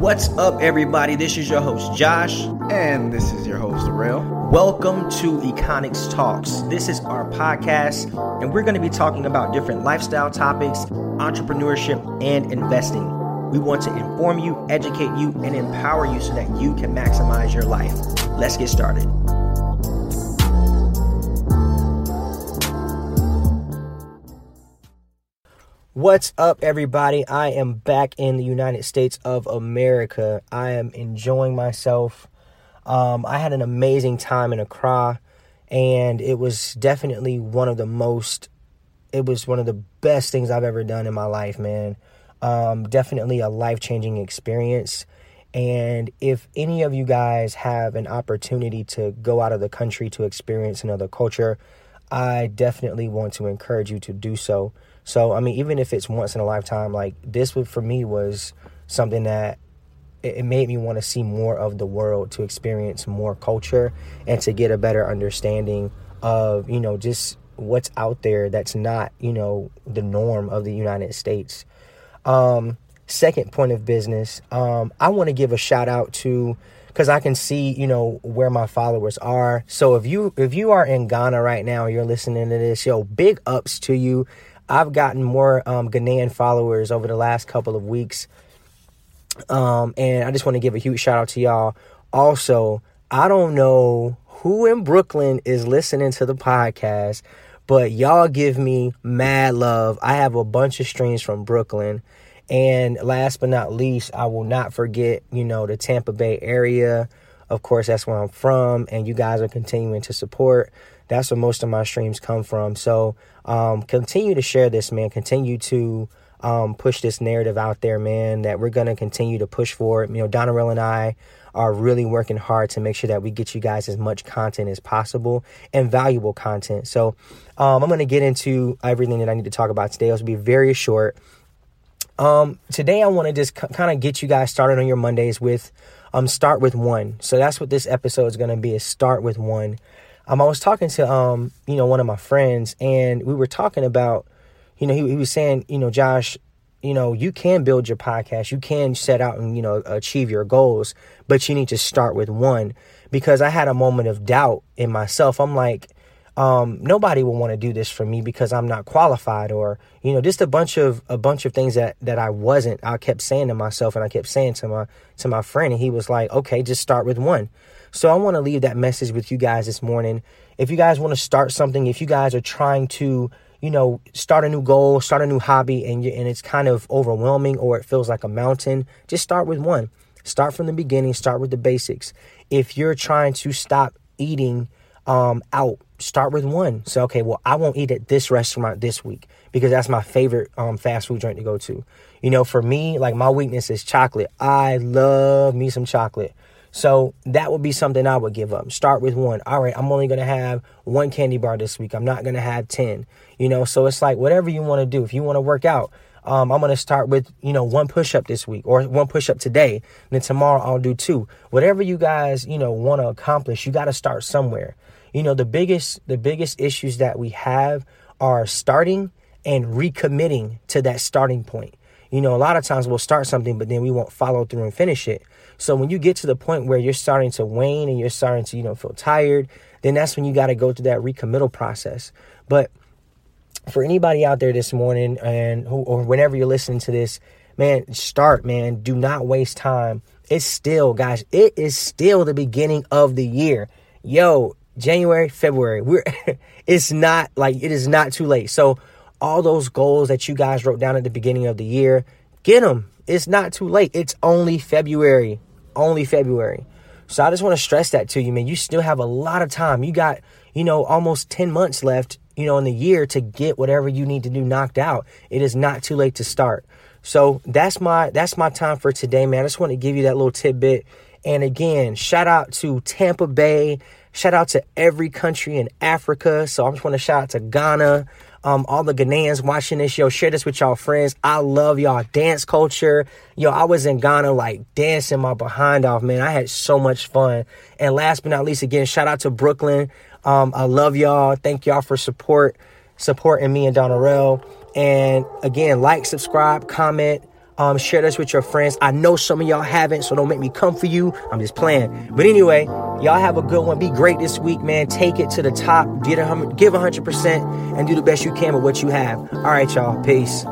What's up, everybody? This is your host, Josh. And this is your host, Rail. Welcome to Econics Talks. This is our podcast, and we're going to be talking about different lifestyle topics, entrepreneurship, and investing. We want to inform you, educate you, and empower you so that you can maximize your life. Let's get started. What's up, everybody? I am back in the United States of America. I am enjoying myself. Um, I had an amazing time in Accra, and it was definitely one of the most, it was one of the best things I've ever done in my life, man. Um, definitely a life changing experience. And if any of you guys have an opportunity to go out of the country to experience another culture, I definitely want to encourage you to do so. So, I mean, even if it's once in a lifetime, like this would, for me was something that it, made me want to see more of the world, to experience more culture, and to get a better understanding of, you know, just what's out there that's not, you know, the norm of the United States. Um, second point of business, um, I want to give a shout out to because I can see, you know, where my followers are. So if you if you are in Ghana right now, you're listening to this, yo, big ups to you. I've gotten more um, Ghanaian followers over the last couple of weeks. Um, and I just want to give a huge shout out to y'all. Also, I don't know who in Brooklyn is listening to the podcast, but y'all give me mad love. I have a bunch of streams from Brooklyn. And last but not least, I will not forget, you know, the Tampa Bay area. Of course, that's where I'm from, and you guys are continuing to support. That's where most of my streams come from. So um, continue to share this, man. Continue to um, push this narrative out there, man, that we're going to continue to push for. You know, Donarell and I are really working hard to make sure that we get you guys as much content as possible and valuable content. So um, I'm going to get into everything that I need to talk about today. It'll be very short. Um, today I want to just c- kind of get you guys started on your Mondays with um, start with one. So that's what this episode is going to be is start with one. Um, I was talking to um, you know, one of my friends, and we were talking about, you know, he, he was saying, you know, Josh, you know, you can build your podcast, you can set out and you know achieve your goals, but you need to start with one. Because I had a moment of doubt in myself. I'm like, um, nobody will want to do this for me because I'm not qualified, or you know, just a bunch of a bunch of things that that I wasn't. I kept saying to myself, and I kept saying to my to my friend, and he was like, "Okay, just start with one." So I want to leave that message with you guys this morning. If you guys want to start something, if you guys are trying to, you know, start a new goal, start a new hobby, and you, and it's kind of overwhelming or it feels like a mountain, just start with one. Start from the beginning. Start with the basics. If you're trying to stop eating um, out, start with one. So okay, well, I won't eat at this restaurant this week because that's my favorite um, fast food joint to go to. You know, for me, like my weakness is chocolate. I love me some chocolate. So that would be something I would give up. Start with one. All right, I'm only going to have one candy bar this week. I'm not going to have 10. You know, so it's like whatever you want to do. If you want to work out, um, I'm going to start with, you know, one push up this week or one push up today. And then tomorrow I'll do two. Whatever you guys, you know, want to accomplish, you got to start somewhere. You know, the biggest the biggest issues that we have are starting and recommitting to that starting point. You know, a lot of times we'll start something, but then we won't follow through and finish it. So when you get to the point where you're starting to wane and you're starting to, you know, feel tired, then that's when you got to go through that recommittal process. But for anybody out there this morning and or whenever you're listening to this, man, start, man. Do not waste time. It's still, guys, it is still the beginning of the year. Yo, January, February. We're it's not like it is not too late. So all those goals that you guys wrote down at the beginning of the year, get them. It's not too late. It's only February. Only February. So I just want to stress that to you, man. You still have a lot of time. You got, you know, almost 10 months left, you know, in the year to get whatever you need to do knocked out. It is not too late to start. So that's my that's my time for today, man. I just want to give you that little tidbit. And again, shout out to Tampa Bay. Shout out to every country in Africa. So I just want to shout out to Ghana, um, all the Ghanaians watching this, yo, share this with y'all friends. I love y'all dance culture. Yo, I was in Ghana like dancing my behind off, man. I had so much fun. And last but not least, again, shout out to Brooklyn. Um, I love y'all. Thank y'all for support, supporting me and Donarell. And again, like, subscribe, comment. Um, share this with your friends. I know some of y'all haven't, so don't make me come for you. I'm just playing. But anyway, y'all have a good one. Be great this week, man. Take it to the top. Get a, give 100% and do the best you can with what you have. All right, y'all. Peace.